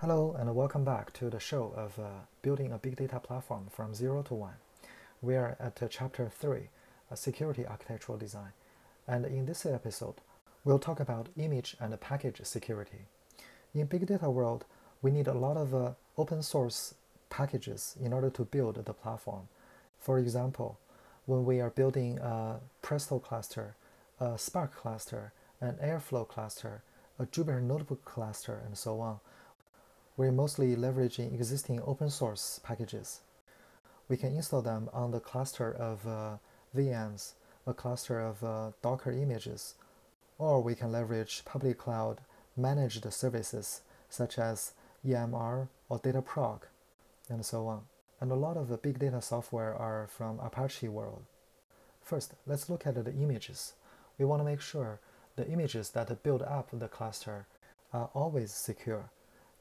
Hello and welcome back to the show of uh, building a big data platform from zero to one. We are at uh, chapter three, uh, security architectural design. And in this episode, we'll talk about image and package security. In big data world, we need a lot of uh, open source packages in order to build the platform. For example, when we are building a Presto cluster, a Spark cluster, an Airflow cluster, a Jupyter Notebook cluster, and so on, we're mostly leveraging existing open source packages. We can install them on the cluster of uh, VMs, a cluster of uh, Docker images, or we can leverage public cloud managed services such as EMR or Dataproc, and so on. And a lot of the big data software are from Apache world. First, let's look at the images. We want to make sure the images that build up the cluster are always secure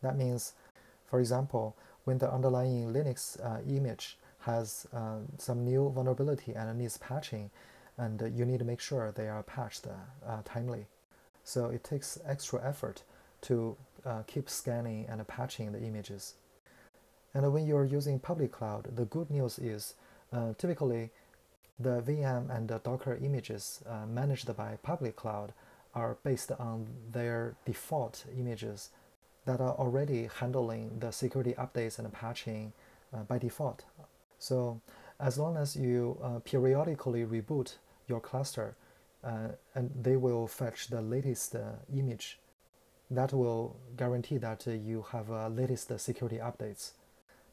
that means, for example, when the underlying Linux uh, image has uh, some new vulnerability and needs patching, and uh, you need to make sure they are patched uh, timely. So it takes extra effort to uh, keep scanning and patching the images. And when you're using public cloud, the good news is uh, typically the VM and the Docker images managed by public cloud are based on their default images that are already handling the security updates and patching uh, by default. So as long as you uh, periodically reboot your cluster, uh, and they will fetch the latest uh, image, that will guarantee that uh, you have uh, latest security updates.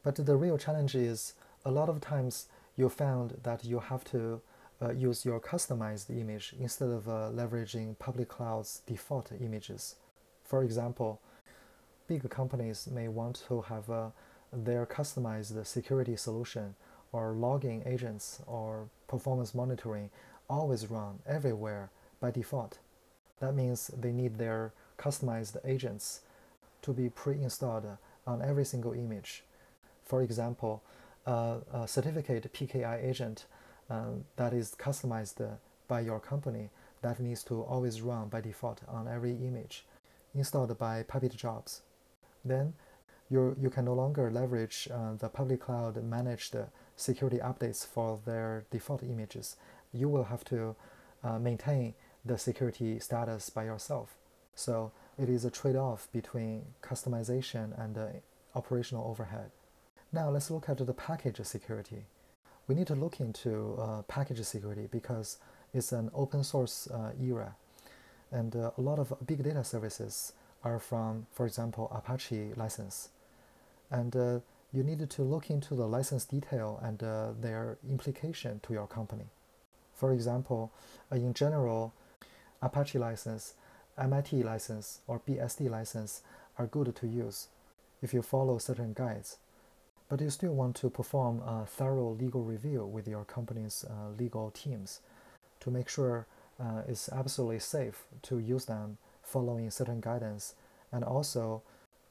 But the real challenge is a lot of times you found that you have to use your customized image instead of leveraging public cloud's default images. For example, big companies may want to have uh, their customized security solution or logging agents or performance monitoring always run everywhere by default. That means they need their customized agents to be pre-installed on every single image. For example, a certificate PKI agent uh, that is customized by your company that needs to always run by default on every image installed by Puppet Jobs then you you can no longer leverage uh, the public cloud managed security updates for their default images. You will have to uh, maintain the security status by yourself. So it is a trade-off between customization and uh, operational overhead. Now let's look at the package security. We need to look into uh, package security because it's an open source uh, era, and uh, a lot of big data services are from, for example, Apache license. And uh, you need to look into the license detail and uh, their implication to your company. For example, uh, in general, Apache license, MIT license, or BSD license are good to use if you follow certain guides. But you still want to perform a thorough legal review with your company's uh, legal teams to make sure uh, it's absolutely safe to use them following certain guidance, and also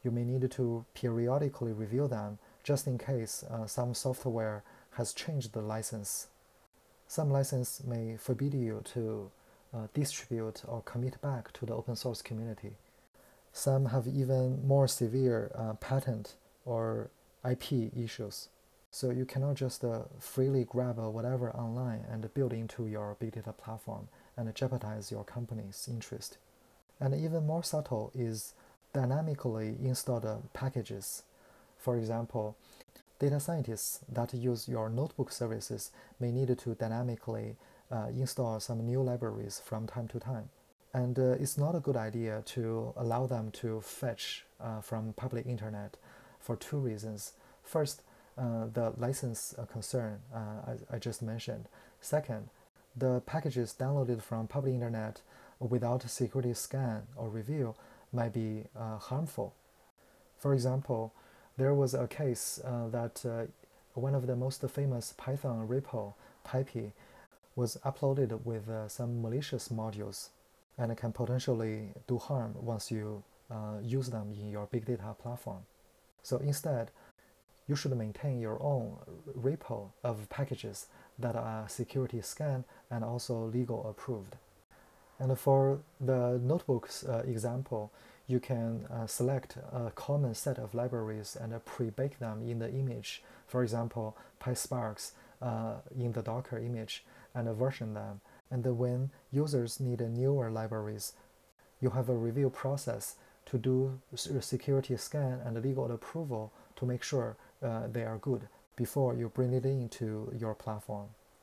you may need to periodically review them just in case uh, some software has changed the license. Some license may forbid you to uh, distribute or commit back to the open source community. Some have even more severe uh, patent or IP issues. So you cannot just uh, freely grab uh, whatever online and build into your big data platform and jeopardize your company's interest. And even more subtle is dynamically installed packages. For example, data scientists that use your notebook services may need to dynamically uh, install some new libraries from time to time. And uh, it's not a good idea to allow them to fetch uh, from public internet for two reasons. First, uh, the license uh, concern uh, I, I just mentioned. Second, the packages downloaded from public internet without security scan or review might be uh, harmful. For example, there was a case uh, that uh, one of the most famous Python repo, PyPI, was uploaded with uh, some malicious modules and can potentially do harm once you uh, use them in your big data platform. So instead, you should maintain your own repo of packages that are security scanned and also legal approved. And for the notebooks uh, example, you can uh, select a common set of libraries and pre-bake them in the image. For example, PySparks uh, in the Docker image and version them. And when users need newer libraries, you have a review process to do security scan and legal approval to make sure uh, they are good before you bring it into your platform.